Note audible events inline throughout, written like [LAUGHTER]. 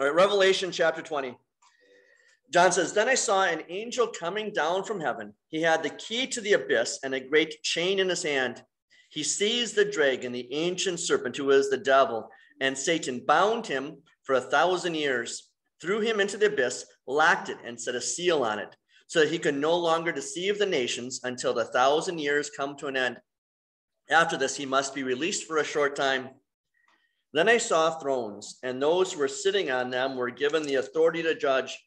All right, Revelation chapter 20. John says, Then I saw an angel coming down from heaven. He had the key to the abyss and a great chain in his hand. He seized the dragon, the ancient serpent, who is the devil, and Satan bound him for a thousand years, threw him into the abyss, locked it, and set a seal on it, so that he could no longer deceive the nations until the thousand years come to an end. After this, he must be released for a short time. Then I saw thrones, and those who were sitting on them were given the authority to judge.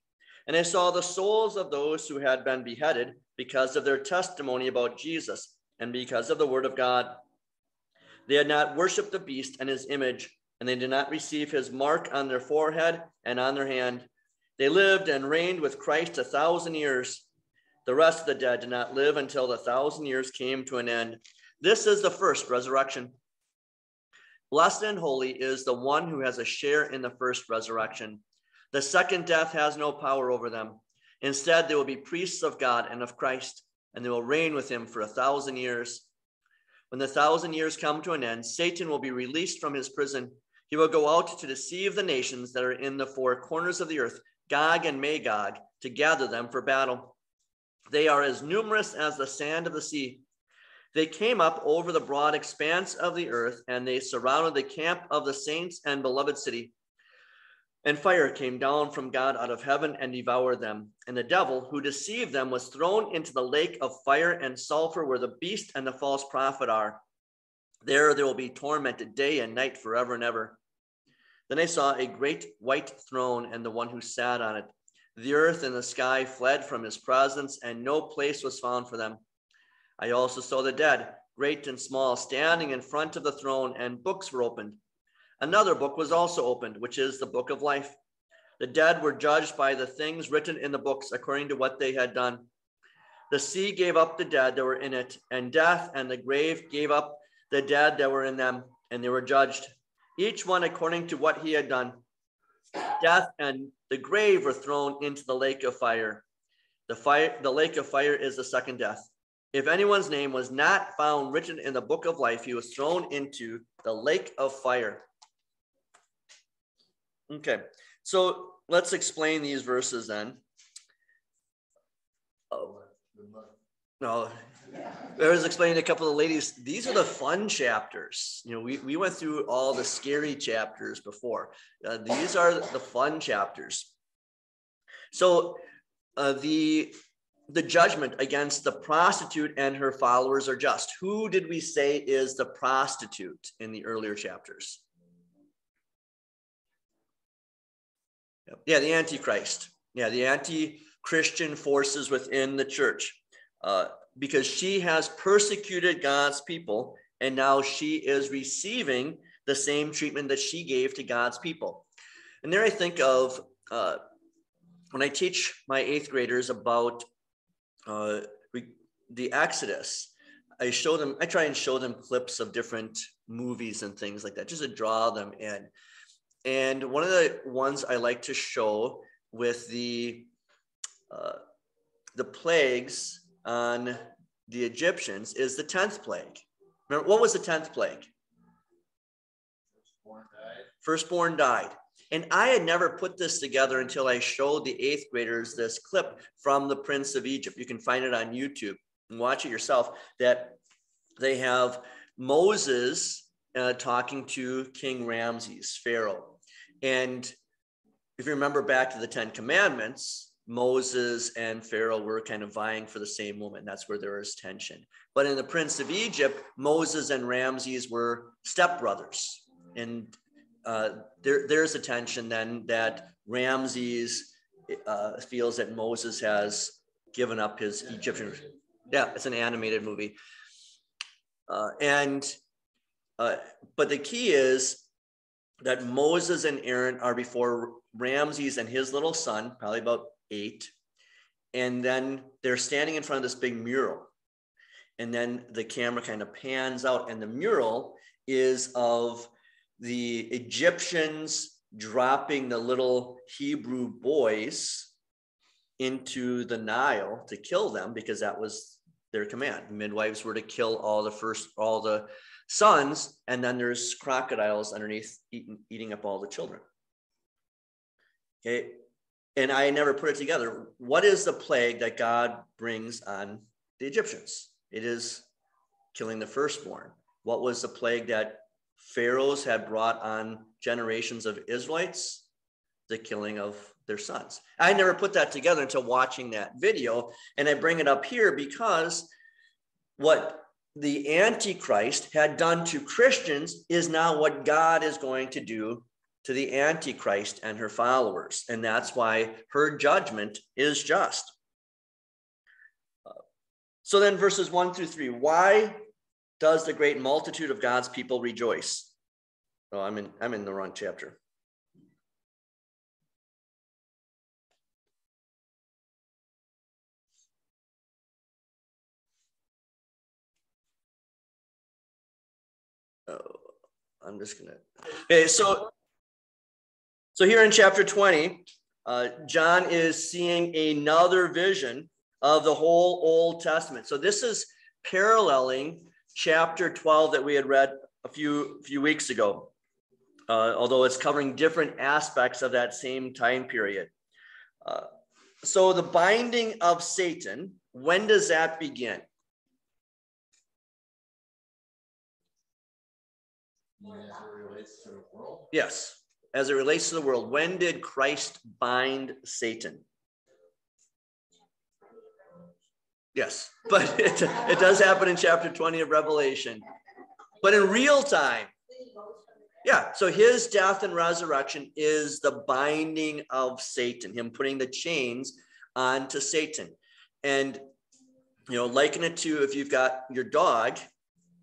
And I saw the souls of those who had been beheaded because of their testimony about Jesus and because of the word of God. They had not worshiped the beast and his image, and they did not receive his mark on their forehead and on their hand. They lived and reigned with Christ a thousand years. The rest of the dead did not live until the thousand years came to an end. This is the first resurrection. Blessed and holy is the one who has a share in the first resurrection. The second death has no power over them. Instead, they will be priests of God and of Christ, and they will reign with him for a thousand years. When the thousand years come to an end, Satan will be released from his prison. He will go out to deceive the nations that are in the four corners of the earth, Gog and Magog, to gather them for battle. They are as numerous as the sand of the sea. They came up over the broad expanse of the earth, and they surrounded the camp of the saints and beloved city. And fire came down from God out of heaven and devoured them. And the devil who deceived them was thrown into the lake of fire and sulfur where the beast and the false prophet are. There they will be tormented day and night forever and ever. Then I saw a great white throne and the one who sat on it. The earth and the sky fled from his presence, and no place was found for them. I also saw the dead, great and small, standing in front of the throne, and books were opened. Another book was also opened, which is the book of life. The dead were judged by the things written in the books according to what they had done. The sea gave up the dead that were in it, and death and the grave gave up the dead that were in them, and they were judged, each one according to what he had done. Death and the grave were thrown into the lake of fire. The fire, the lake of fire is the second death. If anyone's name was not found written in the book of life, he was thrown into the lake of fire. Okay, so let's explain these verses then. Oh, no, I was explaining to a couple of ladies, these are the fun chapters. You know, we, we went through all the scary chapters before. Uh, these are the fun chapters. So uh, the the judgment against the prostitute and her followers are just. Who did we say is the prostitute in the earlier chapters? Yeah, the Antichrist. Yeah, the anti Christian forces within the church. Uh, because she has persecuted God's people, and now she is receiving the same treatment that she gave to God's people. And there I think of uh, when I teach my eighth graders about uh, we, the Exodus, I show them, I try and show them clips of different movies and things like that, just to draw them in. And one of the ones I like to show with the uh, the plagues on the Egyptians is the tenth plague. Remember, what was the tenth plague? Firstborn died. Firstborn died. And I had never put this together until I showed the eighth graders this clip from the Prince of Egypt. You can find it on YouTube and watch it yourself. That they have Moses uh, talking to King Ramses, Pharaoh. And if you remember back to the Ten Commandments, Moses and Pharaoh were kind of vying for the same woman. That's where there is tension. But in the Prince of Egypt, Moses and Ramses were stepbrothers. And uh, there, there's a tension then that Ramses uh, feels that Moses has given up his Egyptian. Yeah, it's an animated movie. Uh, and uh, but the key is that Moses and Aaron are before Ramses and his little son, probably about eight. And then they're standing in front of this big mural. And then the camera kind of pans out, and the mural is of the Egyptians dropping the little Hebrew boys into the Nile to kill them because that was their command. Midwives were to kill all the first, all the sons, and then there's crocodiles underneath eating, eating up all the children. Okay. And I never put it together. What is the plague that God brings on the Egyptians? It is killing the firstborn. What was the plague that Pharaohs had brought on generations of Israelites? The killing of their sons. I never put that together until watching that video. And I bring it up here because what the Antichrist had done to Christians is now what God is going to do to the Antichrist and her followers. And that's why her judgment is just. So then, verses one through three why does the great multitude of God's people rejoice? Oh, I'm in, I'm in the wrong chapter. Oh, I'm just gonna. Okay, so so here in chapter 20, uh, John is seeing another vision of the whole Old Testament. So this is paralleling chapter 12 that we had read a few few weeks ago, uh, although it's covering different aspects of that same time period. Uh, so the binding of Satan, when does that begin? Yes as it relates to the world, when did Christ bind Satan? Yes, but [LAUGHS] it, it does happen in chapter 20 of Revelation. But in real time, yeah, so his death and resurrection is the binding of Satan, him putting the chains onto Satan. And, you know, liken it to if you've got your dog,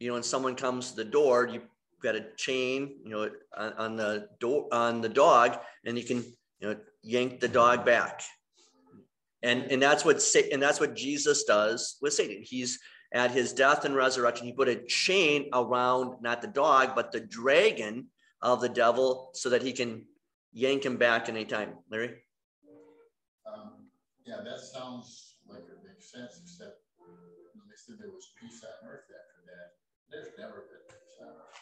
you know, and someone comes to the door, you've got a chain, you know, on, on the door on the dog, and you can, you know, yank the dog back. And and that's what and that's what Jesus does with Satan. He's at his death and resurrection. He put a chain around not the dog, but the dragon of the devil, so that he can yank him back anytime. Larry. Um, yeah, that sounds like it makes sense, except they said there was peace on earth after that. There's never been peace on earth.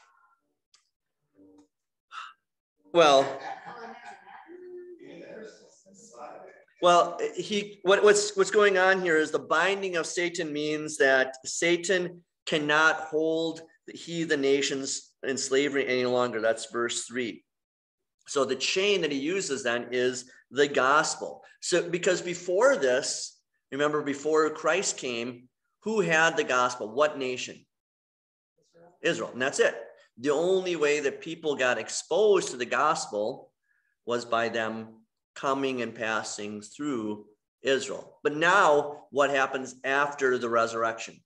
Well, well, he what, what's what's going on here is the binding of Satan means that Satan cannot hold he the nations in slavery any longer. That's verse three. So the chain that he uses then is the gospel. So because before this, remember before Christ came, who had the gospel? What nation? Israel, and that's it the only way that people got exposed to the gospel was by them coming and passing through Israel. But now, what happens after the resurrection?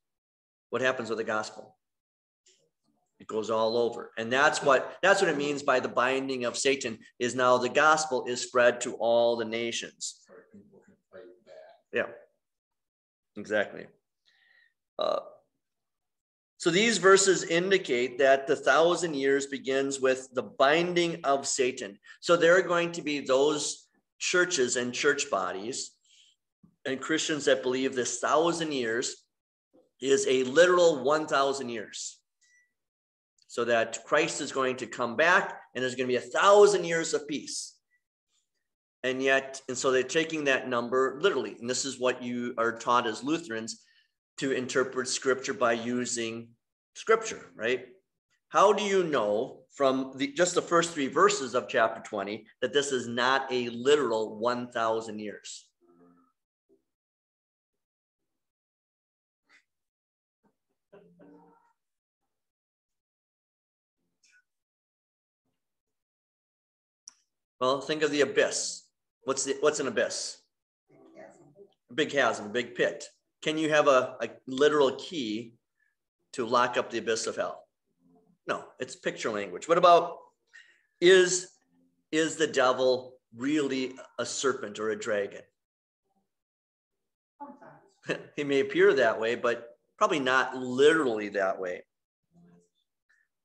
What happens with the gospel? It goes all over. And that's what that's what it means by the binding of Satan is now the gospel is spread to all the nations. Yeah. Exactly. Uh, so these verses indicate that the thousand years begins with the binding of Satan. So there are going to be those churches and church bodies and Christians that believe this thousand years is a literal 1,000 years. So that Christ is going to come back and there's going to be a thousand years of peace. And yet, and so they're taking that number literally. And this is what you are taught as Lutherans to interpret scripture by using scripture, right? How do you know from the, just the first three verses of chapter 20 that this is not a literal 1,000 years? Well, think of the abyss. What's the, what's an abyss? A big chasm, a big pit can you have a, a literal key to lock up the abyss of hell? No, it's picture language. What about is is the devil really a serpent or a dragon? [LAUGHS] he may appear that way, but probably not literally that way.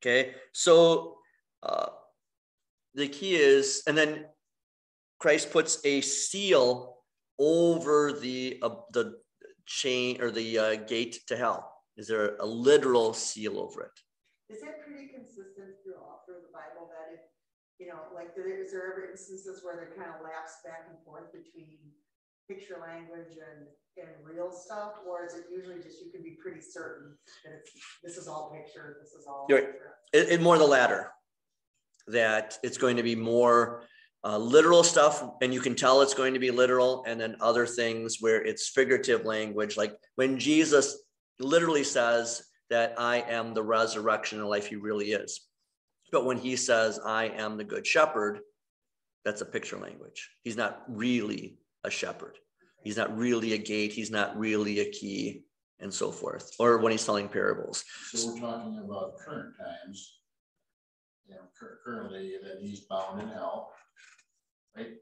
Okay, so uh, the key is, and then Christ puts a seal over the uh, the chain or the uh, gate to hell? Is there a literal seal over it? Is that pretty consistent throughout through the Bible that if you know, like, there- is there ever instances where they kind of lapse back and forth between picture language and, and real stuff? Or is it usually just, you can be pretty certain that it's, this is all picture, this is all. You're it, it more the latter that it's going to be more uh, literal stuff and you can tell it's going to be literal and then other things where it's figurative language like when jesus literally says that i am the resurrection and life he really is but when he says i am the good shepherd that's a picture language he's not really a shepherd he's not really a gate he's not really a key and so forth or when he's telling parables So we're talking about current times. You know, currently that he's bound in hell. Right?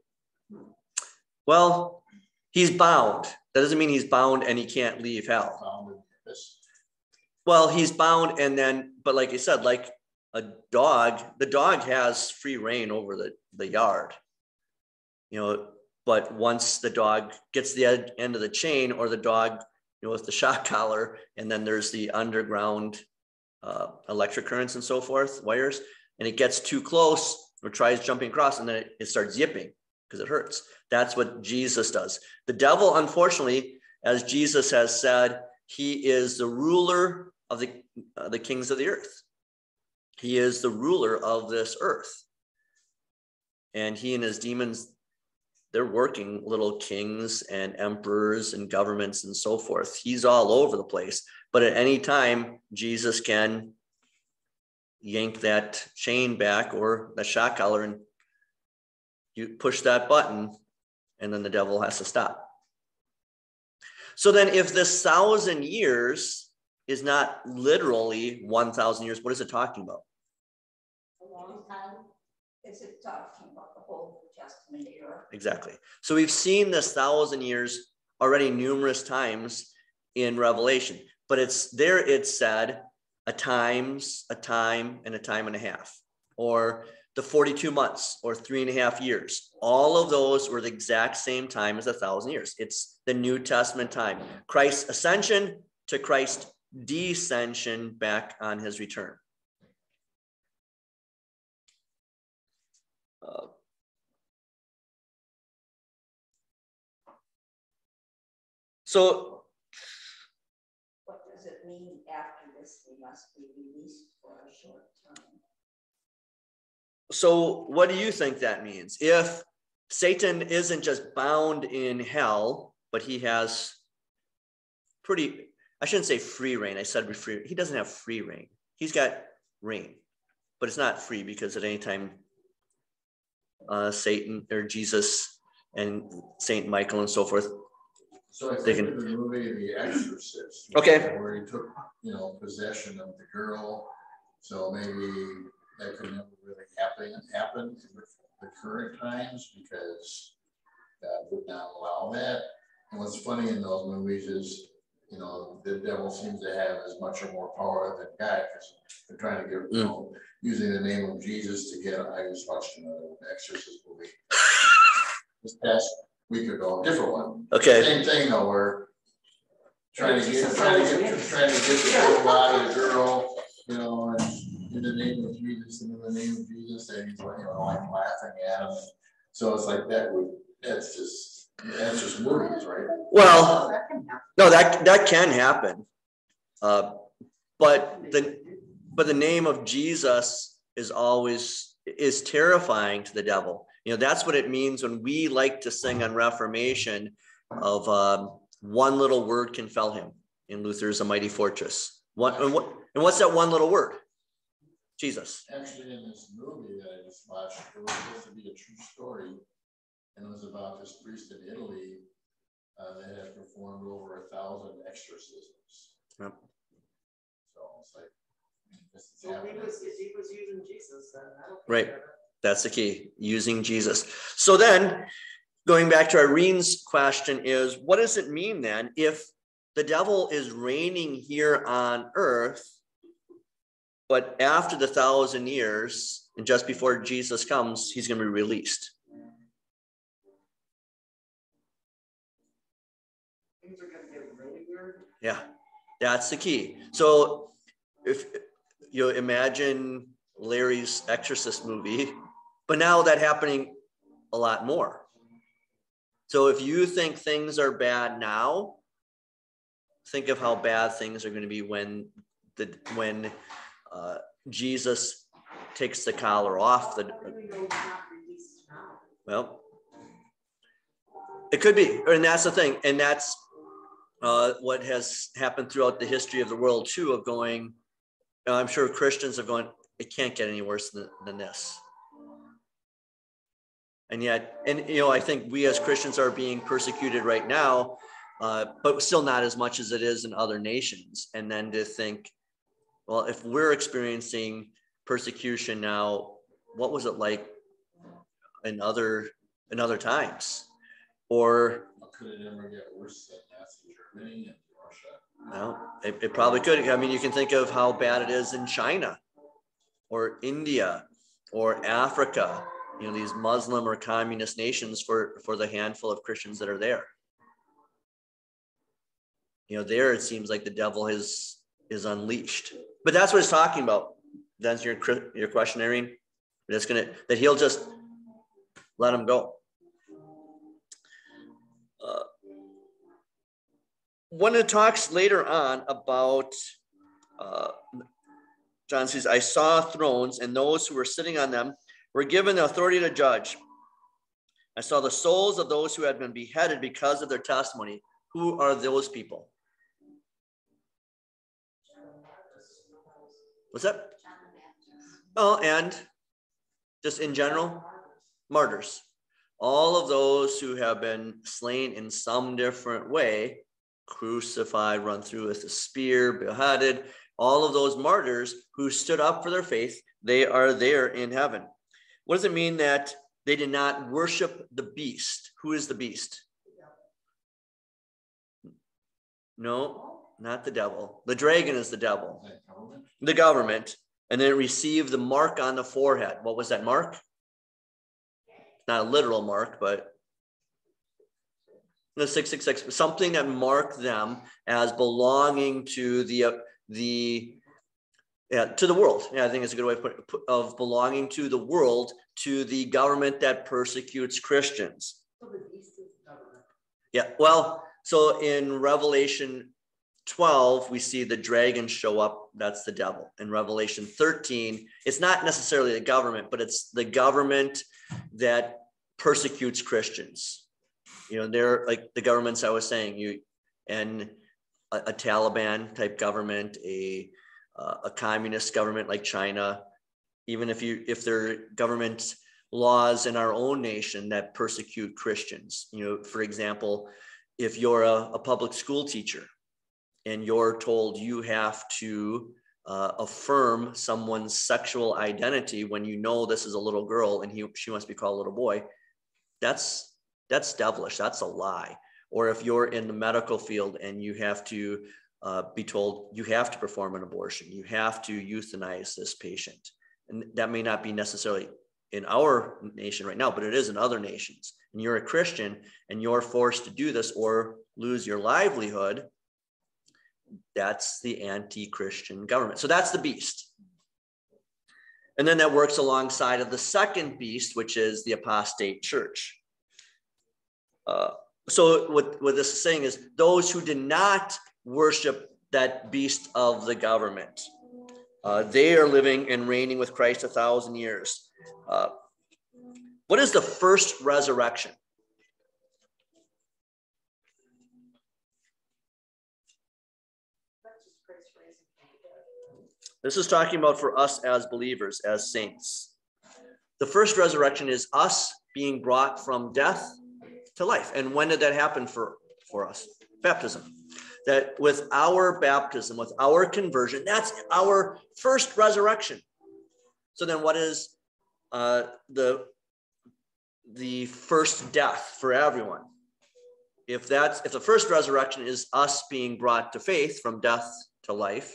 Well, he's bound. That doesn't mean he's bound and he can't leave hell. Well, he's bound and then, but like you said, like a dog, the dog has free reign over the, the yard. You know, but once the dog gets the ed- end of the chain or the dog, you know, with the shock collar, and then there's the underground uh, electric currents and so forth, wires, and it gets too close or tries jumping across and then it, it starts yipping because it hurts. That's what Jesus does. The devil, unfortunately, as Jesus has said, he is the ruler of the, uh, the kings of the earth. He is the ruler of this earth. And he and his demons, they're working little kings and emperors and governments and so forth. He's all over the place. But at any time, Jesus can yank that chain back or the shock collar and you push that button and then the devil has to stop. So then if this thousand years is not literally 1,000 years, what is it talking about? a long time, is it talking about the whole Testament era? Exactly. So we've seen this thousand years already numerous times in Revelation, but it's there it's said a times, a time, and a time and a half, or the 42 months or three and a half years. All of those were the exact same time as a thousand years. It's the New Testament time. Christ's ascension to Christ's descension back on his return. Uh, so What does it mean after this, we must be released for a short time? So, what do you think that means? If Satan isn't just bound in hell, but he has pretty, I shouldn't say free reign. I said free. He doesn't have free reign. He's got reign, but it's not free because at any time, uh, Satan or Jesus and Saint Michael and so forth. So I They think can- the movie The Exorcist. Okay. Where he took, you know, possession of the girl. So maybe that could never really happen, happen in the current times because God would not allow that. And what's funny in those movies is, you know, the devil seems to have as much or more power than God because they're trying to get, you know, mm. using the name of Jesus to get, I just watched another Exorcist movie. [LAUGHS] This past week ago, a different one. Okay. Same thing though, where trying to get, trying to get, trying to get the girl out of the girl, you know, and in the name of Jesus, and in the name of Jesus, and he's like, you know, like laughing at him. So it's like that would, that's just, that's just movies, right? Well, That can happen. no, that that can happen, uh, but the but the name of Jesus is always is terrifying to the devil. You know, that's what it means when we like to sing on Reformation of um, one little word can fell him in Luther's A Mighty Fortress. One, and, what, and what's that one little word? Jesus. Actually, in this movie that I just watched, it was supposed to be a true story. And it was about this priest in Italy, uh, that had performed over a thousand exorcisms. Yep. So it's like. this So he was, he was using Jesus, then I don't. think Right. that- That's the key, using Jesus. So then, going back to Irene's question is, what does it mean then if the devil is reigning here on earth, but after the thousand years and just before Jesus comes, he's going to be released? Things are gonna get really weird. Yeah, that's the key. So if you imagine Larry's Exorcist movie, But now that happening a lot more. So if you think things are bad now, think of how bad things are going to be when the when uh, Jesus takes the collar off the. Well, it could be, and that's the thing, and that's uh, what has happened throughout the history of the world too. Of going, I'm sure Christians have gone. It can't get any worse than, than this. And yet, and you know, I think we as Christians are being persecuted right now, uh, but still not as much as it is in other nations. And then to think, well, if we're experiencing persecution now, what was it like in other in other times? Or could it ever get worse than Nazi And Russia? It, it probably could. I mean, you can think of how bad it is in China or India or Africa you know these muslim or communist nations for for the handful of christians that are there you know there it seems like the devil is is unleashed but that's what it's talking about that's your your question Irene. that's gonna that he'll just let him go when it talks later on about uh, john says i saw thrones and those who were sitting on them were given the authority to judge. I saw the souls of those who had been beheaded because of their testimony. Who are those people? What's that? Oh, and just in general, martyrs. All of those who have been slain in some different way, crucified, run through with a spear, beheaded, all of those martyrs who stood up for their faith, they are there in heaven. What does it mean that they did not worship the beast? Who is the beast? No, not the devil. The dragon is the devil. The government. And then received the mark on the forehead. What was that mark? Not a literal mark, but the 666, something that marked them as belonging to the, uh, the yeah, to the world. Yeah, I think it's a good way of, put, of belonging to the world, to the government that persecutes Christians. Yeah, well, so in Revelation 12, we see the dragon show up. That's the devil. In Revelation 13, it's not necessarily the government, but it's the government that persecutes Christians. You know, they're like the governments I was saying, you and a, a Taliban type government, a uh, a communist government like China, even if you if there are government laws in our own nation that persecute Christians. You know, for example, if you're a, a public school teacher and you're told you have to uh, affirm someone's sexual identity when you know this is a little girl and he she must be called a little boy, that's that's devilish. That's a lie. Or if you're in the medical field and you have to uh, be told you have to perform an abortion, you have to euthanize this patient. And that may not be necessarily in our nation right now, but it is in other nations. And you're a Christian and you're forced to do this or lose your livelihood. That's the anti Christian government. So that's the beast. And then that works alongside of the second beast, which is the apostate church. Uh, so what, what this is saying is those who did not worship that beast of the government. Uh, they are living and reigning with Christ a thousand years. Uh, what is the first resurrection? This is talking about for us as believers, as saints. The first resurrection is us being brought from death to life. And when did that happen for, for us? Baptism that with our baptism, with our conversion, that's our first resurrection. So then, what is uh, the the first death for everyone? If that's if the first resurrection is us being brought to faith from death to life,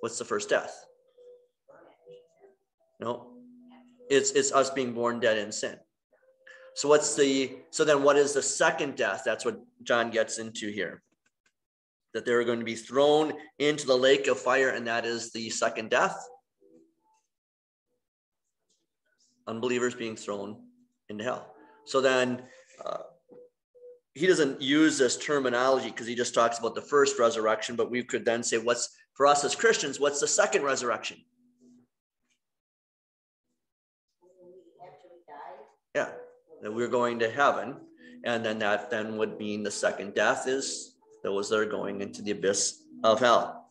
what's the first death? No, it's it's us being born dead in sin. So what's the so then what is the second death? That's what John gets into here that they're going to be thrown into the lake of fire, and that is the second death. unbelievers being thrown into hell. So then uh, he doesn't use this terminology because he just talks about the first resurrection, but we could then say, what's for us as Christians, what's the second resurrection? Yeah, that we're going to heaven. And then that then would mean the second death is those that are going into the abyss of hell.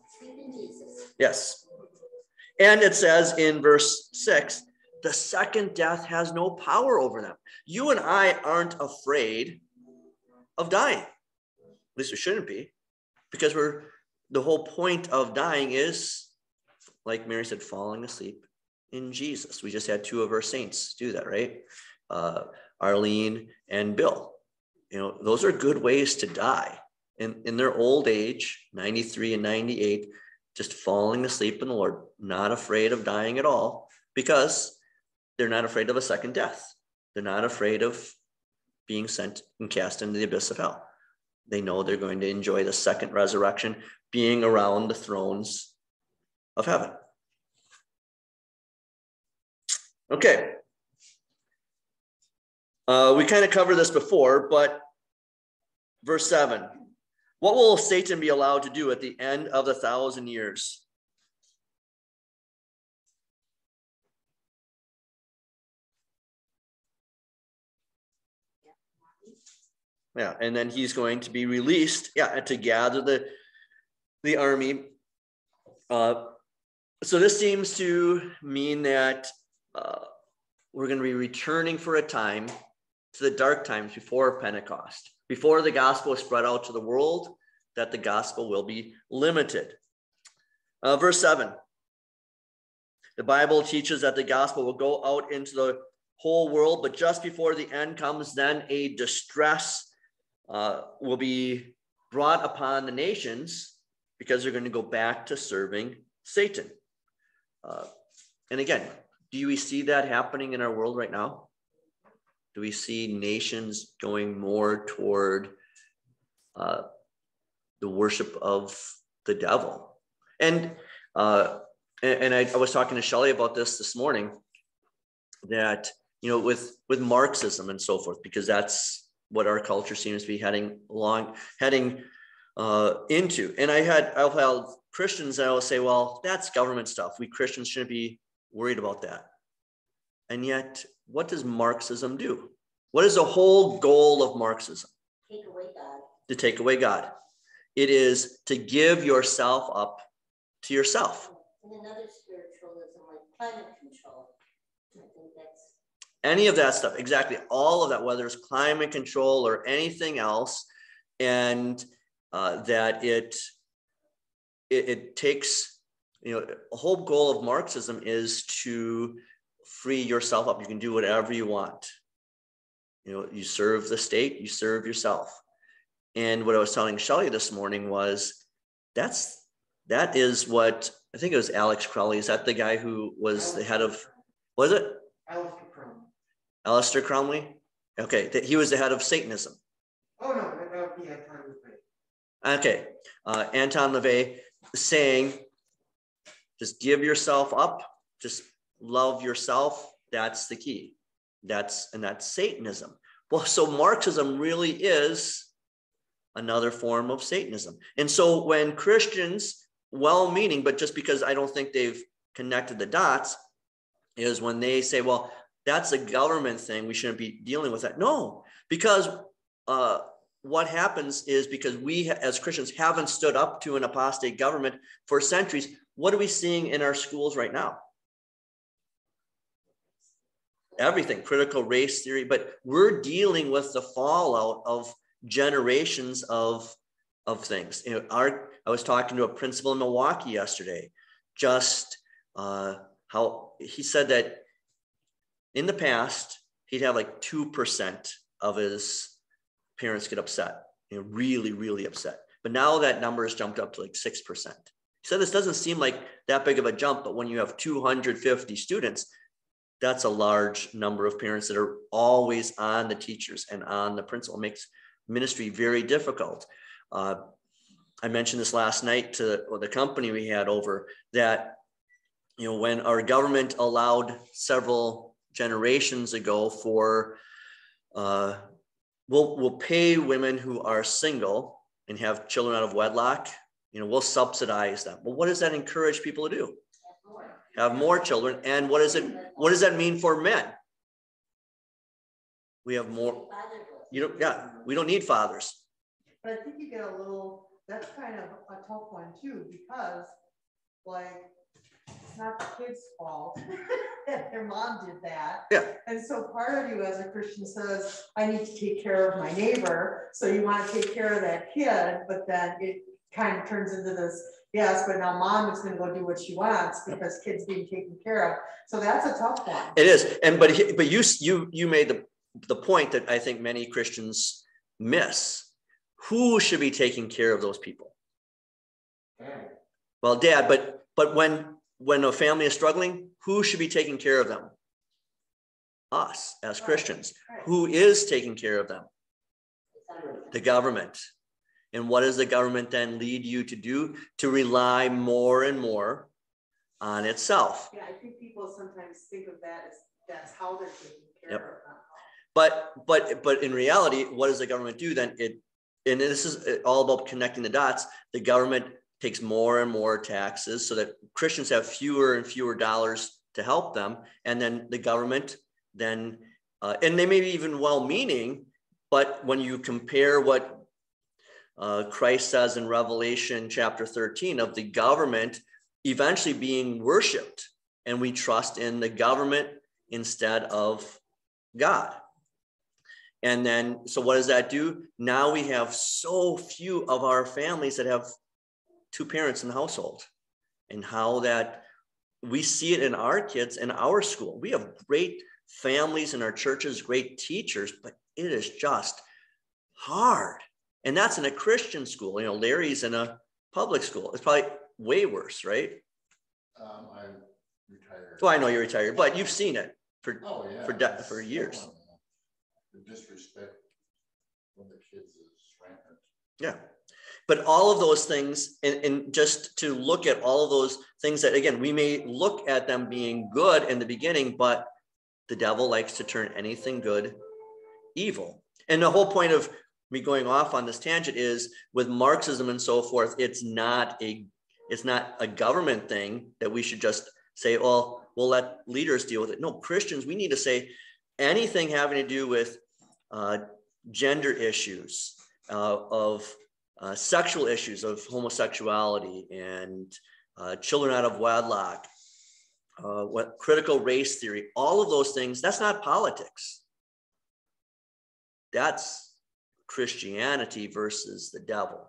Yes. And it says in verse six, the second death has no power over them. You and I aren't afraid of dying. At least we shouldn't be, because we're the whole point of dying is, like Mary said, falling asleep in Jesus. We just had two of our saints do that, right? Uh, Arlene and Bill. You know, those are good ways to die. In, in their old age, 93 and 98, just falling asleep in the Lord, not afraid of dying at all, because they're not afraid of a second death. They're not afraid of being sent and cast into the abyss of hell. They know they're going to enjoy the second resurrection, being around the thrones of heaven. Okay. Uh, we kind of covered this before, but verse 7 What will Satan be allowed to do at the end of the thousand years? Yeah, and then he's going to be released, yeah, to gather the the army. Uh, so this seems to mean that uh, we're going to be returning for a time to the dark times before Pentecost, before the gospel is spread out to the world, that the gospel will be limited. Uh, verse 7 the Bible teaches that the gospel will go out into the whole world, but just before the end comes, then a distress uh, will be brought upon the nations because they're going to go back to serving Satan. Uh, and again, do we see that happening in our world right now? Do we see nations going more toward uh, the worship of the devil? And uh, and, and I, I was talking to Shelley about this this morning. That you know, with with Marxism and so forth, because that's what our culture seems to be heading along, heading uh, into. And I had I've had Christians that will say, well, that's government stuff. We Christians shouldn't be worried about that. And yet, what does Marxism do? What is the whole goal of Marxism? Take away God. To take away God. It is to give yourself up to yourself. And another spiritualism like climate control. I think that's any of that stuff exactly all of that whether it's climate control or anything else and uh, that it, it it takes you know a whole goal of marxism is to free yourself up you can do whatever you want you know you serve the state you serve yourself and what i was telling Shelley this morning was that's that is what i think it was alex crowley is that the guy who was the head of was it Alistair Crumb. Aleister Crowley? Okay, that he was the head of Satanism. Oh, no, that that would be Anton LaVey. Okay, uh, Anton LaVey saying, just give yourself up, just love yourself. That's the key. That's and that's Satanism. Well, so Marxism really is another form of Satanism. And so when Christians, well-meaning, but just because I don't think they've connected the dots, is when they say, well, that's a government thing. We shouldn't be dealing with that. No, because uh, what happens is because we as Christians haven't stood up to an apostate government for centuries. What are we seeing in our schools right now? Everything, critical race theory, but we're dealing with the fallout of generations of of things. You know, our I was talking to a principal in Milwaukee yesterday, just uh, how he said that in the past, he'd have like 2% of his parents get upset, you know, really, really upset. But now that number has jumped up to like 6%. He said this doesn't seem like that big of a jump, but when you have 250 students, that's a large number of parents that are always on the teachers and on the principal. It makes ministry very difficult. Uh, I mentioned this last night to the company we had over that, you know, when our government allowed several generations ago for uh, we'll we'll pay women who are single and have children out of wedlock. You know, we'll subsidize them. But what does that encourage people to do? Have more children. And what does it what does that mean for men? We have more. You don't. Yeah, we don't need fathers. But I think you get a little, that's kind of a tough one too, because like, it's not the kid's fault [LAUGHS] that their mom did that. Yeah. And so part of you as a Christian says, I need to take care of my neighbor, so you want to take care of that kid, but then it kind of turns into this, yes, but now mom is gonna go do what she wants because kid's being taken care of. So that's a tough one. It is, and but but you you you made the the point that I think many Christians miss. Who should be taking care of those people? Family. Well, dad, but but when when a family is struggling, who should be taking care of them? Us as Right, Christians. right. Who is taking care of them? The government. And what does the government then lead you to do? To rely more and more on itself. Yeah, I think people sometimes think of that as, that's how they're taking care Yep. of them. But but but in reality, what does the government do then? It and this is uh, all about connecting the dots. The government takes more and more taxes so that Christians have fewer and fewer dollars to help them, and then the government then uh, and they may be even well-meaning, but when you compare what uh, Christ says in Revelation chapter 13 of the government eventually being worshipped, and we trust in the government instead of God. And then, so what does that do? Now we have so few of our families that have two parents in the household, and how that we see it in our kids in our school. We have great families in our churches, great teachers, but it is just hard. And that's in a Christian school. You know, Larry's in a public school. It's probably way worse, right? Um, I'm retired. Well, I know you're retired, but you've seen it for Oh, yeah. for de- for so, years. uh, The disrespect from the kids is rampant. Yeah. But all of those things, and, and just to look at all of those things that, again, we may look at them being good in the beginning, but the devil likes to turn anything good evil. And the whole point of me going off on this tangent is with Marxism and so forth, it's not a it's not a government thing that we should just say, well, we'll let leaders deal with it. No, Christians, we need to say anything having to do with uh, gender issues, uh, of uh, sexual issues of homosexuality and uh, children out of wedlock, uh, what critical race theory, all of those things, that's not politics. That's Christianity versus the devil.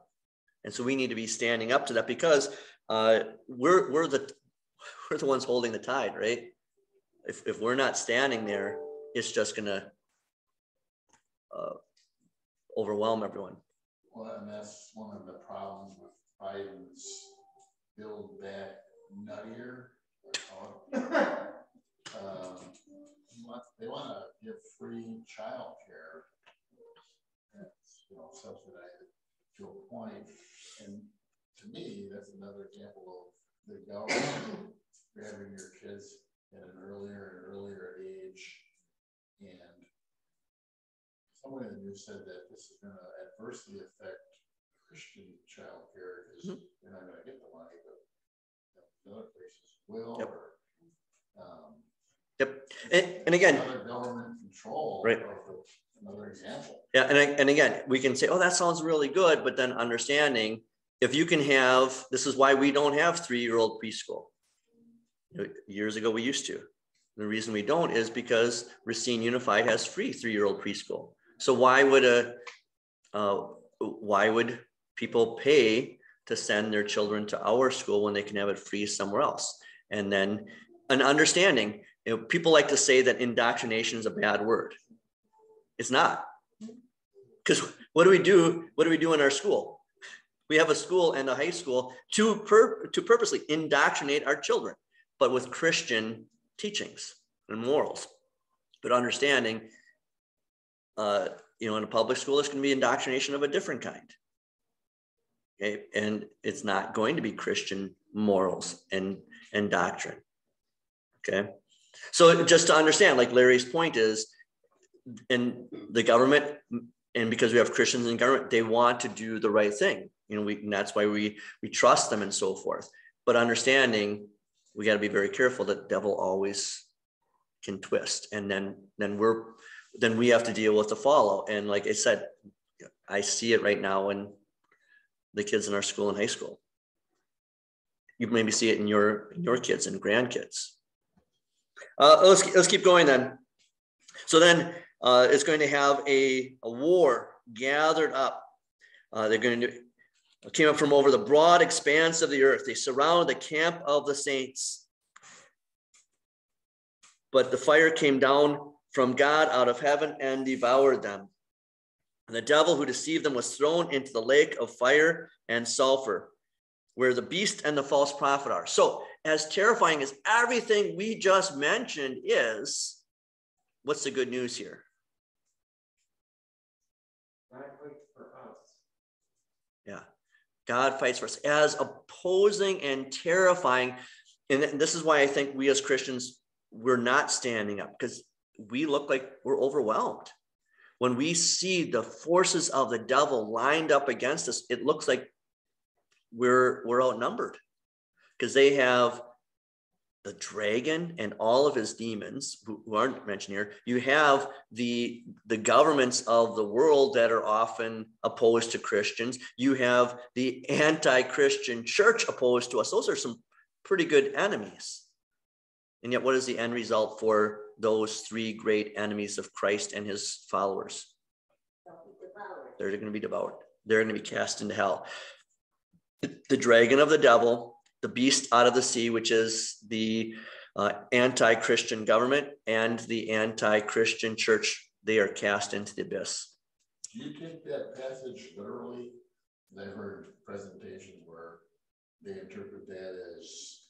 And so we need to be standing up to that because uh, we're, we're, the, [LAUGHS] we're the ones holding the tide, right? If, if we're not standing there, it's just going to uh, overwhelm everyone. Well, and that's one of the problems with Biden's build back nuttier. [LAUGHS] Um, They want to give free childcare. That's, you know, subsidize it to a point. And to me, that's another example of the government grabbing your kids at an earlier and earlier age. And someone in the news said that this is gonna adversely affect Christian childcare because Mhm. they're not gonna get the money, but you know, other places will. Yep. or, um, Yep. And, and again, government control. Right. of Another example. Yeah, and, and again, we can say, oh, that sounds really good, but then understanding, if you can have, this is why we don't have three-year-old preschool. Years ago, we used to. The reason we don't is because Racine Unified has free three-year-old preschool. So why would a, uh, why would people pay to send their children to our school when they can have it free somewhere else? And then an understanding, you know, people like to say that indoctrination is a bad word. It's not. Because what do we do? What do we do in our school? We have a school and a high school to pur- to purposely indoctrinate our children, but with Christian teachings and morals. But understanding, uh, you know, in a public school, it's going to be indoctrination of a different kind. Okay, and it's not going to be Christian morals and and doctrine. Okay, So just to understand, like Larry's point is, in the government, and because we have Christians in government, they want to do the right thing. You know, we and that's why we we trust them and so forth. But understanding, we got to be very careful that devil always can twist, and then then we're then we have to deal with the follow. And like I said, I see it right now in the kids in our school and high school. You maybe see it in your in your kids and grandkids. Uh, let's let's keep going then. So then uh, it's going to have a, a war gathered up. Uh, they're going to came up from over the broad expanse of the earth. They surrounded the camp of the saints. But the fire came down from God out of heaven and devoured them. And the devil who deceived them was thrown into the lake of fire and sulfur, where the beast and the false prophet are. So, as terrifying as everything we just mentioned is, what's the good news here? Yeah, God fights for us. As opposing and terrifying, and this is why I think we as Christians, we're not standing up because we look like we're overwhelmed. When we see the forces of the devil lined up against us, it looks like we're we're outnumbered because they have the dragon and all of his demons who, who, aren't mentioned here you have the the governments of the world that are often opposed to christians you have the anti-christian church opposed to us those are some pretty good enemies and yet what is the end result for those three great enemies of Christ and his followers. They're going to be devoured. They're going to be cast into hell. The dragon of the devil, the beast out of the sea, which is the uh, anti Christian government, and the anti Christian church, they are cast into the abyss. Do you take that passage literally? I've heard presentations where they interpret that as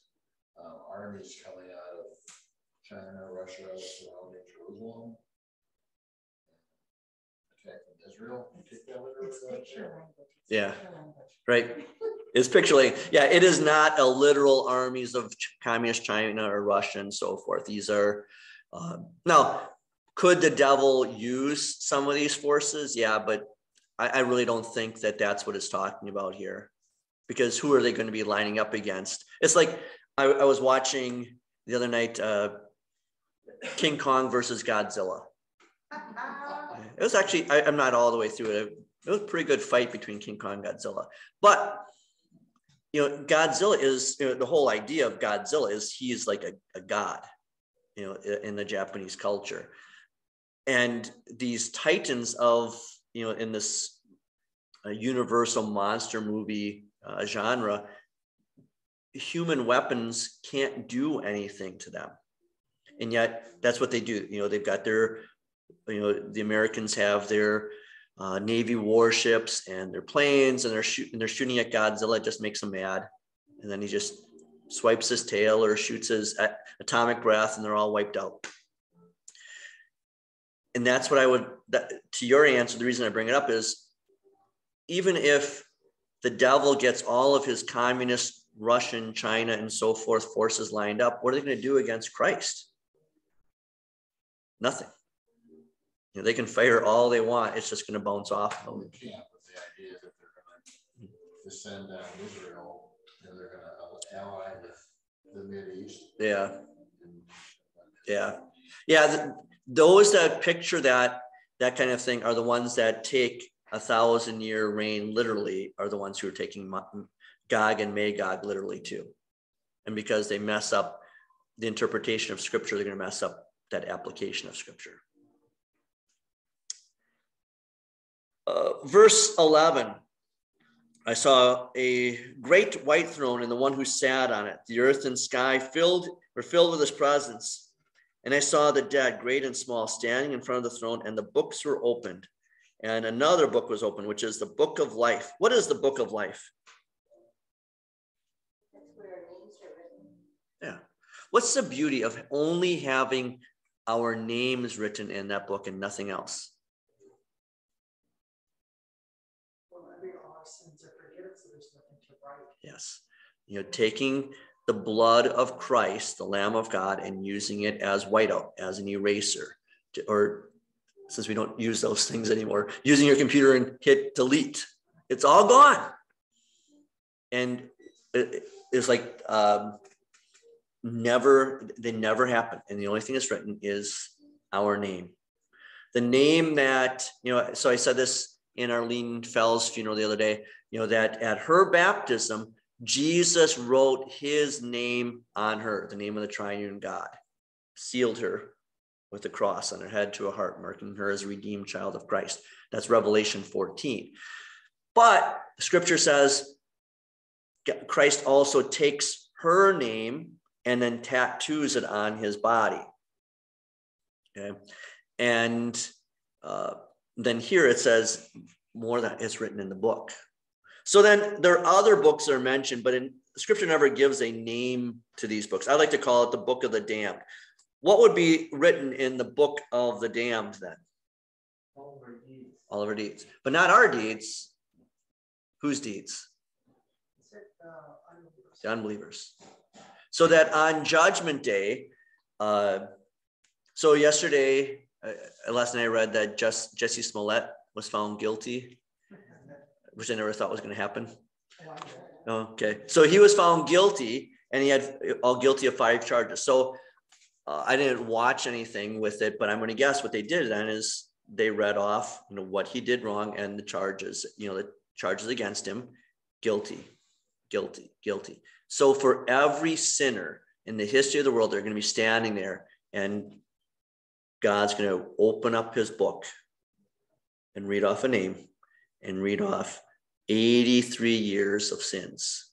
uh, armies coming out of China, Russia surrounding Jerusalem. Attacking Israel. Yeah. Right. [LAUGHS] It's picturing. Yeah, it is not a literal armies of communist China or Russia and so forth. These are uh, now. Could the devil use some of these forces? Yeah, but I, I really don't think that that's what it's talking about here, because who are they going to be lining up against? It's like I, I was watching the other night. Uh, King Kong versus Godzilla. It was actually, I, am not all the way through it. It was a pretty good fight between King Kong and Godzilla. But, you know, Godzilla is, you know, the whole idea of Godzilla is he's like a, a god, you know, in the Japanese culture. And these titans of, you know, in this uh, universal monster movie uh, genre, human weapons can't do anything to them and yet that's what they do. You know, they've got their, you know, the Americans have their uh, Navy warships and their planes, and they're shooting, they're shooting at Godzilla. It just makes him mad, and then he just swipes his tail or shoots his atomic breath, and they're all wiped out. And that's what I would. That, to your answer, the reason I bring it up is, even if the devil gets all of his communist Russian, China, and so forth forces lined up, what are they going to do against Christ? Nothing. You know, they can fire all they want. It's just going to bounce off. They can't, but the idea that they're going to descend Israel and they're going to ally with the Mid East. Yeah. Yeah. Yeah. The, those that picture that that kind of thing are the ones that take a thousand year reign literally are the ones who are taking Gog and Magog literally too. And because they mess up the interpretation of scripture, they're going to mess up that application of scripture. Uh, verse 11 I saw a great white throne and the one who sat on it. The earth and sky filled were filled with his presence. And I saw the dead, great and small, standing in front of the throne, and the books were opened. And another book was opened, which is the book of life. What is the book of life? Yeah. What's the beauty of only having our names written in that book and nothing else. You know, taking the blood of Christ, the Lamb of God, and using it as whiteout, as an eraser, to, or since we don't use those [LAUGHS] things anymore, using your computer and hit delete. It's all gone. And it, it's like um, never, they never happen. And the only thing that's written is our name. The name that, you know, so I said this in Arlene Fell's funeral the other day, you know, that at her baptism, Jesus wrote his name on her, the name of the triune God, sealed her with the cross on her head to a heart, marking her as a redeemed child of Christ. That's Revelation 14. But scripture says Christ also takes her name and then tattoos it on his body. Okay. And uh, then here it says more that is written in the book. So then there are other books that are mentioned, but in scripture never gives a name to these books. I like to call it the book of the damned. What would be written in the book of the damned then? All of our deeds. All of our deeds. But not our deeds. Whose deeds? The unbelievers. So that on judgment day, uh, so yesterday, uh, last night I read that just Jussie Smollett was found guilty, which I never thought was going to happen. Okay, so he was found guilty, and he had all guilty of five charges. So uh, I didn't watch anything with it, but I'm going to guess what they did then is they read off, you know, what he did wrong and the charges, you know, the charges against him, guilty, guilty, guilty. So for every sinner in the history of the world, they're going to be standing there, and God's going to open up His book and read off a name and read off 83 years of sins.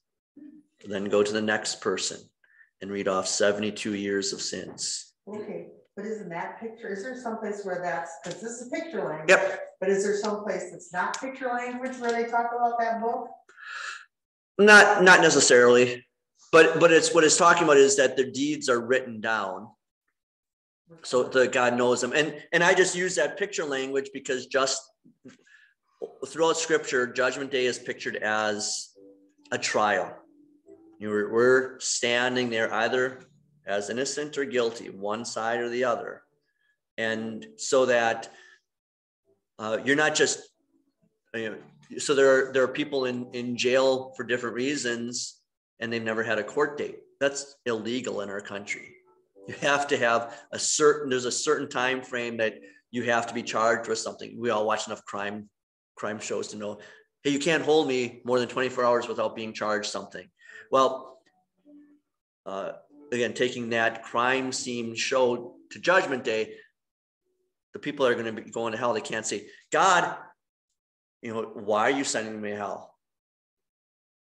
Then go to the next person and read off 72 years of sins. Okay, but isn't that picture, is there someplace where that's, because this is picture language? Yep. But is there someplace that's not picture language where they talk about that book? Not not necessarily, but but it's what it's talking about is that the deeds are written down so the God knows them. And and I just use that picture language because just throughout scripture, judgment day is pictured as a trial. We're standing there either as innocent or guilty, one side or the other. And so that uh, you're not just, you know, so there are, there are people in, in jail for different reasons and they've never had a court date. That's illegal in our country. You have to have a certain, there's a certain time frame that you have to be charged with something. We all watch enough crime crime shows to know, hey, you can't hold me more than 24 hours without being charged something. Well, uh, again, taking that crime scene show to Judgment Day, the people are going to be going to hell. They can't say, God, you know, why are you sending me hell?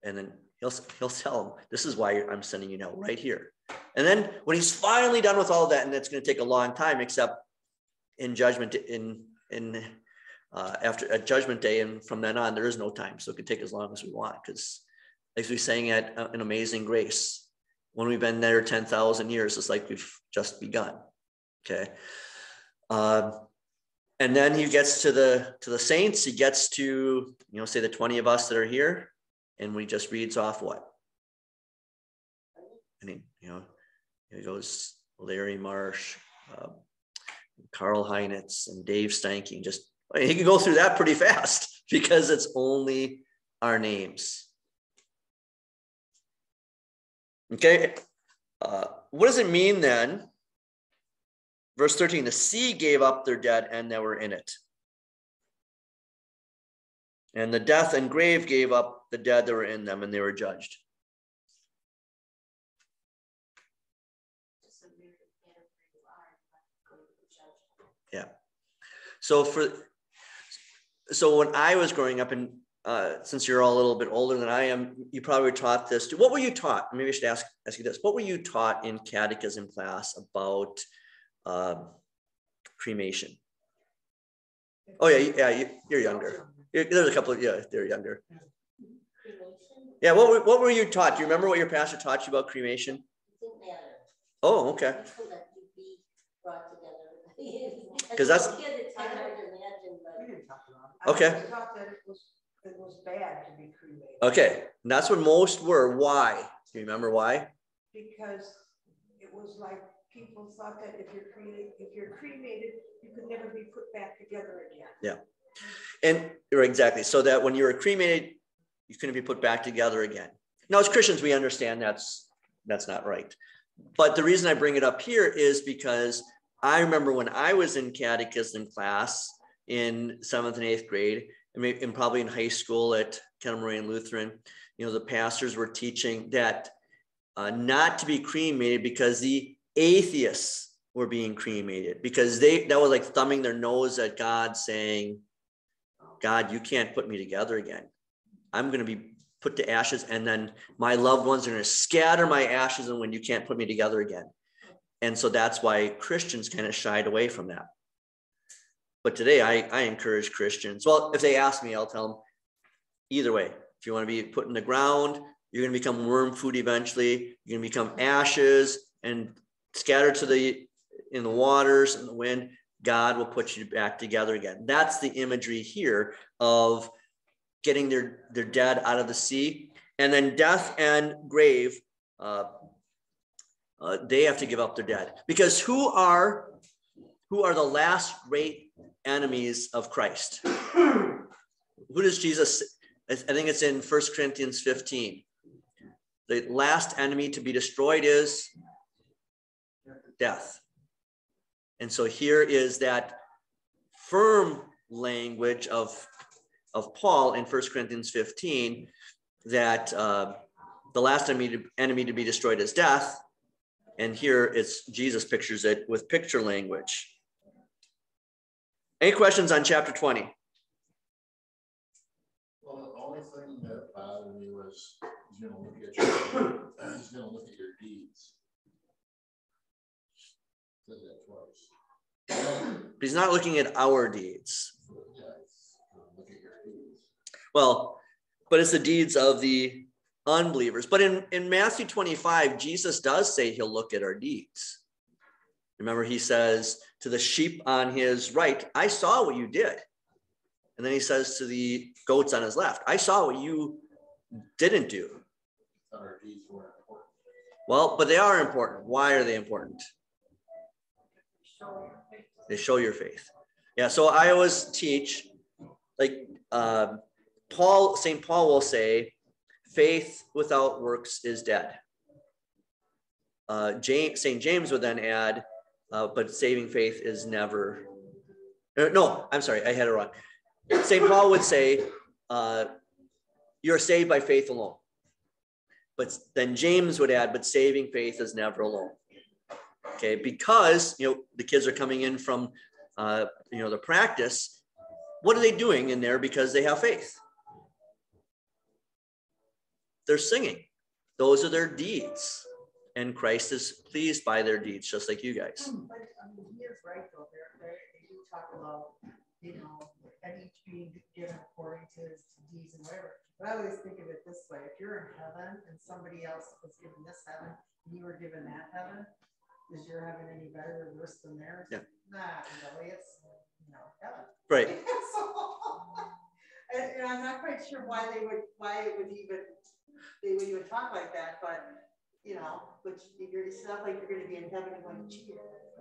And then he'll he'll tell them, this is why I'm sending you now, right here. And then when he's finally done with all that, and it's going to take a long time, except in judgment in in uh, after a judgment day, and from then on there is no time, so it can take as long as we want because as we sang at uh, an amazing grace, when we've been there 10,000 years, it's like we've just begun. Okay. Um, and then he gets to the to the saints. He gets to you know say the 20 of us that are here, and we just reads off what. i mean you know he goes Larry Marsh, uh, Carl Heinitz, and Dave Stanky. Just he can go through that pretty fast [LAUGHS] because it's only our names. Okay, uh, what does it mean then? Verse 13 the sea gave up their dead and they were in it. And the death and grave gave up the dead that were in them and they were judged. Yeah. So for so when I was growing up and uh, since you're all a little bit older than I am, you probably taught this. To, what were you taught? Maybe I should ask, ask you this. What were you taught in catechism class about uh, cremation? Oh yeah, yeah, you, are younger. You're, there's a couple of yeah, they're younger. Yeah, what were, what were you taught? Do you remember what your pastor taught you about cremation? Oh, okay. Because that's Okay. I thought that it was, it was bad to be cremated. Okay, and that's what most were. Why? Do you remember why? because it was like people thought that if you're created, if you're cremated, you could never be put back together again. Yeah. And you're exactly so that when you were cremated, you couldn't be put back together again. Now, as Christians, we understand that's that's not right. But the reason I bring it up here is because I remember when I was in catechism class in seventh and eighth grade, and, maybe, and probably in high school at Kettle Moraine Lutheran, you know, the pastors were teaching that uh, not to be cremated because the atheists were being cremated because they that was like thumbing their nose at God, saying, "God, you can't put me together again. I'm going to be put to ashes, and then my loved ones are going to scatter my ashes, and when you can't put me together again." And so that's why Christians kind of shied away from that. But today I, I encourage Christians. Well, if they ask me, I'll tell them either way. If you want to be put in the ground, you're going to become worm food eventually. You're going to become ashes and scattered to the in the waters and the wind. God will put you back together again. That's the imagery here of getting their, their dead out of the sea. And then death and grave uh, uh, they have to give up their dead because who are who are the last great enemies of Christ? [CLEARS THROAT] who does Jesus? I think it's in First Corinthians 15. The last enemy to be destroyed is death. And so here is that firm language of, of Paul in First Corinthians 15 that uh, the last enemy to, enemy to be destroyed is death and here it's Jesus pictures it with picture language. Any questions on chapter 20? Well, the only thing that bothered me was he's gonna look at your, [COUGHS] he's gonna look at your deeds. Said that twice. But he's not looking at our deeds. Yeah, he's gonna look at your deeds. Well, but it's the deeds of the unbelievers. But in, in Matthew 25, Jesus does say he'll look at our deeds. Remember, he says to the sheep on his right, I saw what you did. And then he says to the goats on his left, I saw what you didn't do. Well, but they are important. Why are they important? They show your faith. Yeah, so I always teach, like uh, Paul, St. Paul will say, faith without works is dead. Uh, James, St. James would then add, uh, but saving faith is never. Uh, no, I'm sorry, I had it wrong. St. Paul would say, uh, you're saved by faith alone. But then James would add, but saving faith is never alone. Okay, because you know the kids are coming in from uh, you know the practice. What are they doing in there because they have faith? they're singing. Those are their deeds. And Christ is pleased by their deeds, just like you guys. Hmm, but, I mean, he is right though, there, there, they do talk about, you know, and each being given according to his deeds and whatever. But I always think of it this way, if you're in heaven and somebody else was given this heaven, and you were given that heaven, is your heaven any better or worse than theirs? Yeah. Nah, really, it's, you know, heaven. Right. [LAUGHS] So, And, and I'm not quite sure why they would, why it would even they would even talk like that, but you know, which you're it's not like you're gonna be in heaven and going, gee,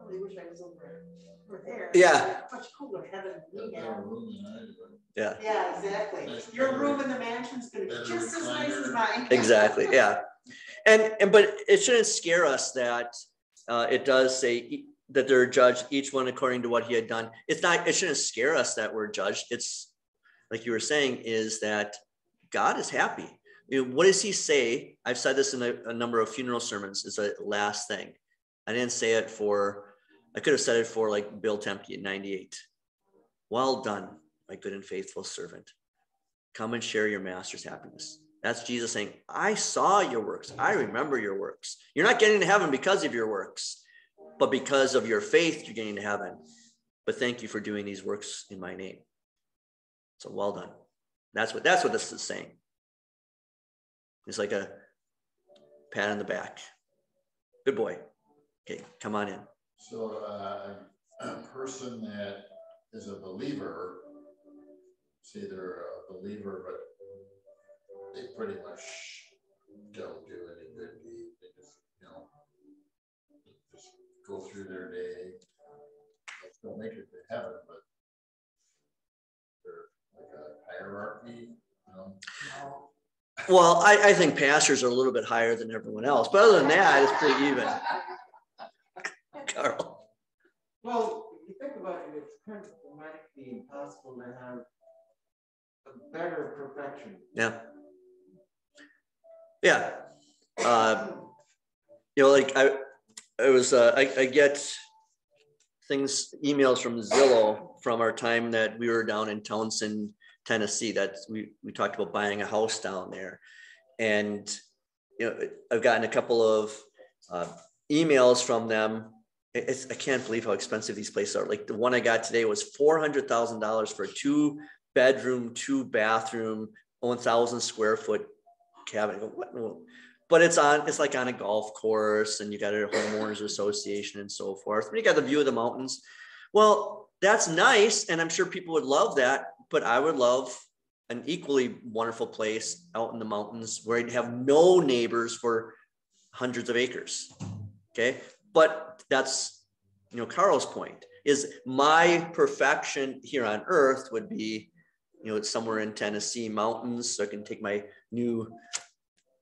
I really wish I was over over there. Yeah. Much cooler heaven than we Better have. room than I do. Yeah, Yeah, exactly. Your room in the mansion's gonna be just as nice as mine. exactly. Yeah. And and but it shouldn't scare us that uh, it does say e- that they're judged each one according to what he had done. It's not. It shouldn't scare us that we're judged. It's like you were saying is that God is happy. You know, what does he say? I've said this in a, a number of funeral sermons. Is a last thing. I didn't say it for. I could have said it for like Bill Tempe at 98. Well done, my good and faithful servant. Come and share your master's happiness. That's Jesus saying, I saw your works. I remember your works. You're not getting to heaven because of your works, but because of your faith, you're getting to heaven. But thank you for doing these works in my name. So well done. That's what that's what this is saying. It's like a pat on the back. Good boy. Okay, come on in. So uh, a person that is a believer, say they're a believer, but they pretty much don't do any good deed. They just, you know, just go through their day. They Still make it to heaven, but they're like a hierarchy, you know? [SIGHS] Well, I, I think pastors are a little bit higher than everyone else, but other than that, it's pretty even. Carl, Well, if you think about it, it's kind of grammatically impossible to have a better perfection. yeah. Yeah. Uh, you know, like I, I was, uh, I, I get things, emails from Zillow from our time that we were down in Townsend, Tennessee, that we, we talked about buying a house down there. And, you know, I've gotten a couple of, uh, emails from them. It's, I can't believe how expensive these places are. Like the one I got today was four hundred thousand dollars for a two bedroom, two bathroom, one thousand square foot cabin. Go, what? But it's on, it's like on a golf course and you got a homeowners association and so forth. And You got the view of the mountains. Well, that's nice. And I'm sure people would love that, but I would love an equally wonderful place out in the mountains where I'd have no neighbors for hundreds of acres. Okay. But that's, you know, Carl's point is my perfection here on earth would be, you know, it's somewhere in Tennessee mountains. So I can take my new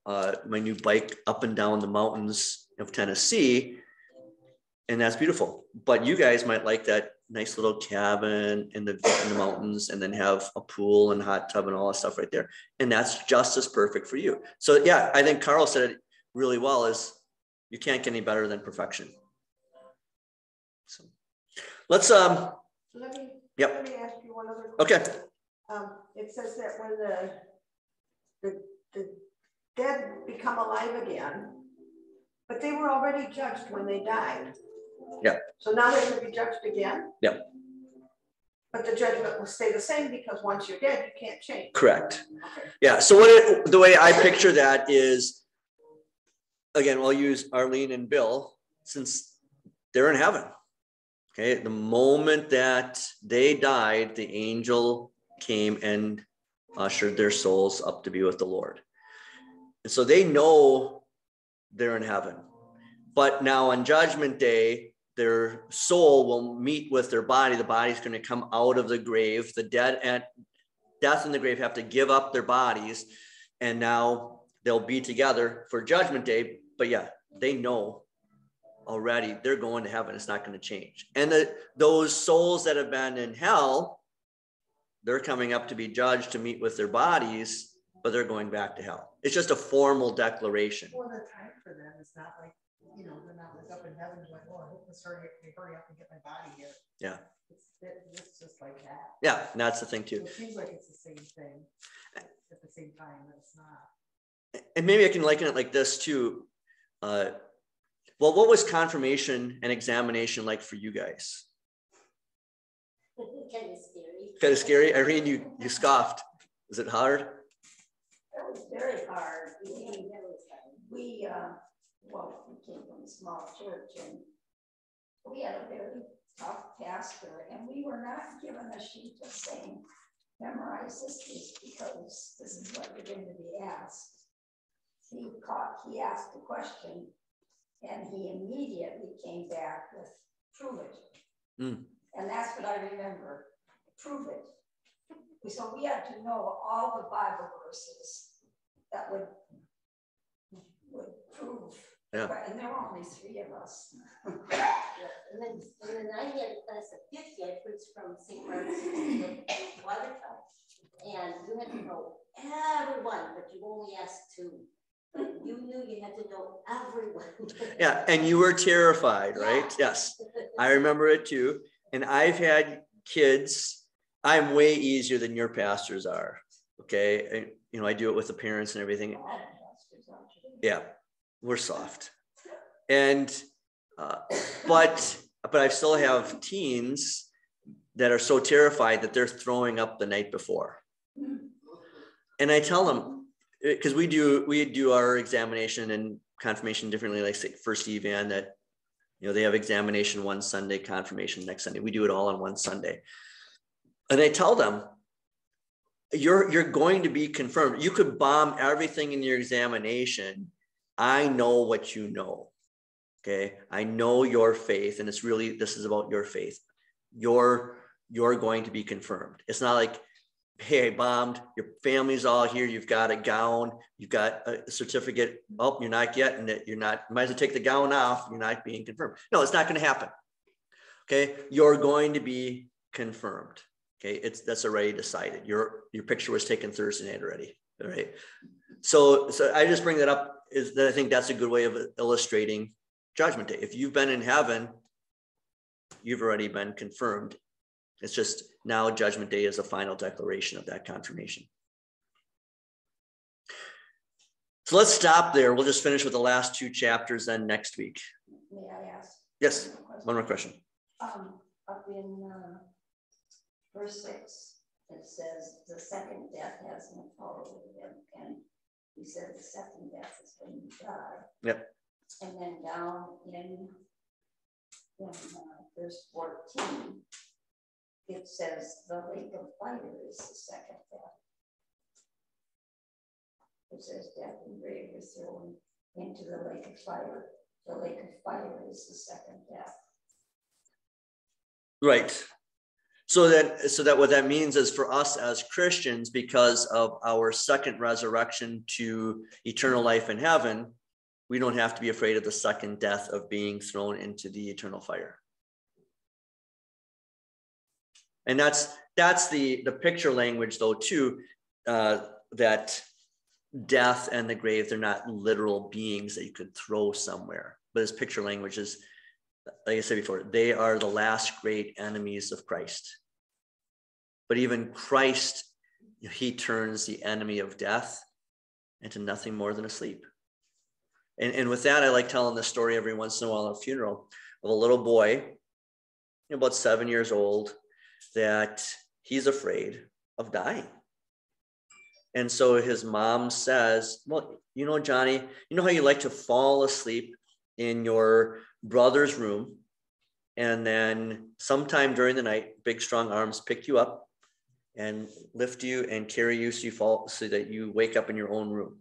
uh, my new bike up and down the mountains of Tennessee. And that's beautiful. But you guys might like that nice little cabin in the in the mountains and then have a pool and hot tub and all that stuff right there. And that's just as perfect for you. So yeah, I think Carl said it really well is you can't get any better than perfection. So let's um So Let me, Yep. let me ask you one other. question. Okay. Um, it says that when the, the, the dead become alive again, but they were already judged when they died. Yeah. So now they're gonna be judged again? Yeah. But the judgment will stay the same because once you're dead, you can't change. correct. Okay. Yeah. So what it, the way I picture that is, again, I'll use Arlene and Bill since they're in heaven. Okay. The moment that they died, the angel came and ushered their souls up to be with the Lord. And so they know they're in heaven. But now on judgment day, their soul will meet with their body. The body's going to come out of the grave. The dead at death in the grave have to give up their bodies. And now they'll be together for judgment day. But yeah they know already they're going to heaven. It's not going to change. And the, those souls that have been in hell they're coming up to be judged to meet with their bodies but they're going back to hell. It's just a formal declaration. Well, the time for them is not like, you know, they're not like up in heaven, like, oh, I hope this hurry, they hurry up and get my body here. Yeah. It's, it's just like that. yeah and that's the thing So too It seems like it's the same thing at the same time, but it's not. and maybe i can liken it like this too uh, well what was confirmation and examination like for you guys [LAUGHS] Kind of scary. kind of scary irene you you scoffed is it hard That was very hard. We, we, uh, well, we came from a small church and we had a very tough pastor and we were not given a sheet of saying, memorize this piece because this is what you're going to be asked. He caught, he asked the question and he immediately came back with, prove it. Mm. And that's what I remember, prove it. So we had to know all the Bible verses that would, would prove. Yeah. And there were only three of us. And then, and then I had a class of fifty, I preached from St. Mark's Watertown. And you had to know everyone, but you only asked two. But you knew you had to know everyone. [LAUGHS] Yeah, and you were terrified, right? Yeah. Yes, I remember it too. And I've had kids. I'm way easier than your pastors are. Okay, and, you know I do it with the parents and everything. All the pastors out today. Yeah, we're soft, and uh, but but I still have teens that are so terrified that they're throwing up the night before. And I tell them because we do we do our examination and confirmation differently, like say first evan that you know they have examination one Sunday, confirmation next Sunday. We do it all on one Sunday. And I tell them, you're you're going to be confirmed. You could bomb everything in your examination. I know what you know. Okay, I know your faith, and it's really this is about your faith. You're you're going to be confirmed. It's not like, hey, I bombed, your family's all here, you've got a gown, you've got a certificate. Oh, you're not getting it. You're not, might as well take the gown off. You're not being confirmed. No, it's not going to happen. Okay, you're going to be confirmed. Okay, it's that's already decided. Your your picture was taken Thursday night already. All right. So so I just bring that up is that I think that's a good way of illustrating judgment day. If you've been in heaven, you've already been confirmed. It's just now judgment day is a final declaration of that confirmation. So let's stop there. We'll just finish with the last two chapters then next week. May I ask? Yes, one more question. Um, up in, uh, verse six, it says, the second death has no power over them, and he said the second death is when you die. Yep. And then down in, in, uh, verse fourteen, it says the lake of fire is the second death. It says death and grave is thrown into the lake of fire. The lake of fire is the second death. Right. So that so that what that means is for us as Christians, because of our second resurrection to eternal life in heaven, we don't have to be afraid of the second death of being thrown into the eternal fire. And that's that's the the picture language though too, uh, that death and the grave they're not literal beings that you could throw somewhere, but as picture language is like I said before, they are the last great enemies of Christ. But even Christ, he turns the enemy of death into nothing more than a sleep. And, and with that, I like telling the story every once in a while at a funeral of a little boy, about seven years old, that he's afraid of dying. And so his mom says, Well, you know, Johnny, you know how you like to fall asleep in your brother's room. And then sometime during the night, big strong arms pick you up and lift you and carry you so you fall so that you wake up in your own room.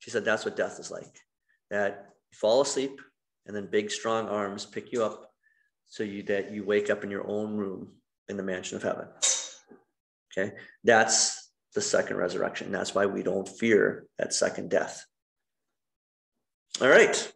She said that's what death is like. That you fall asleep and then big strong arms pick you up so you that you wake up in your own room in the mansion of heaven. Okay. That's the second resurrection. That's why we don't fear that second death. All right.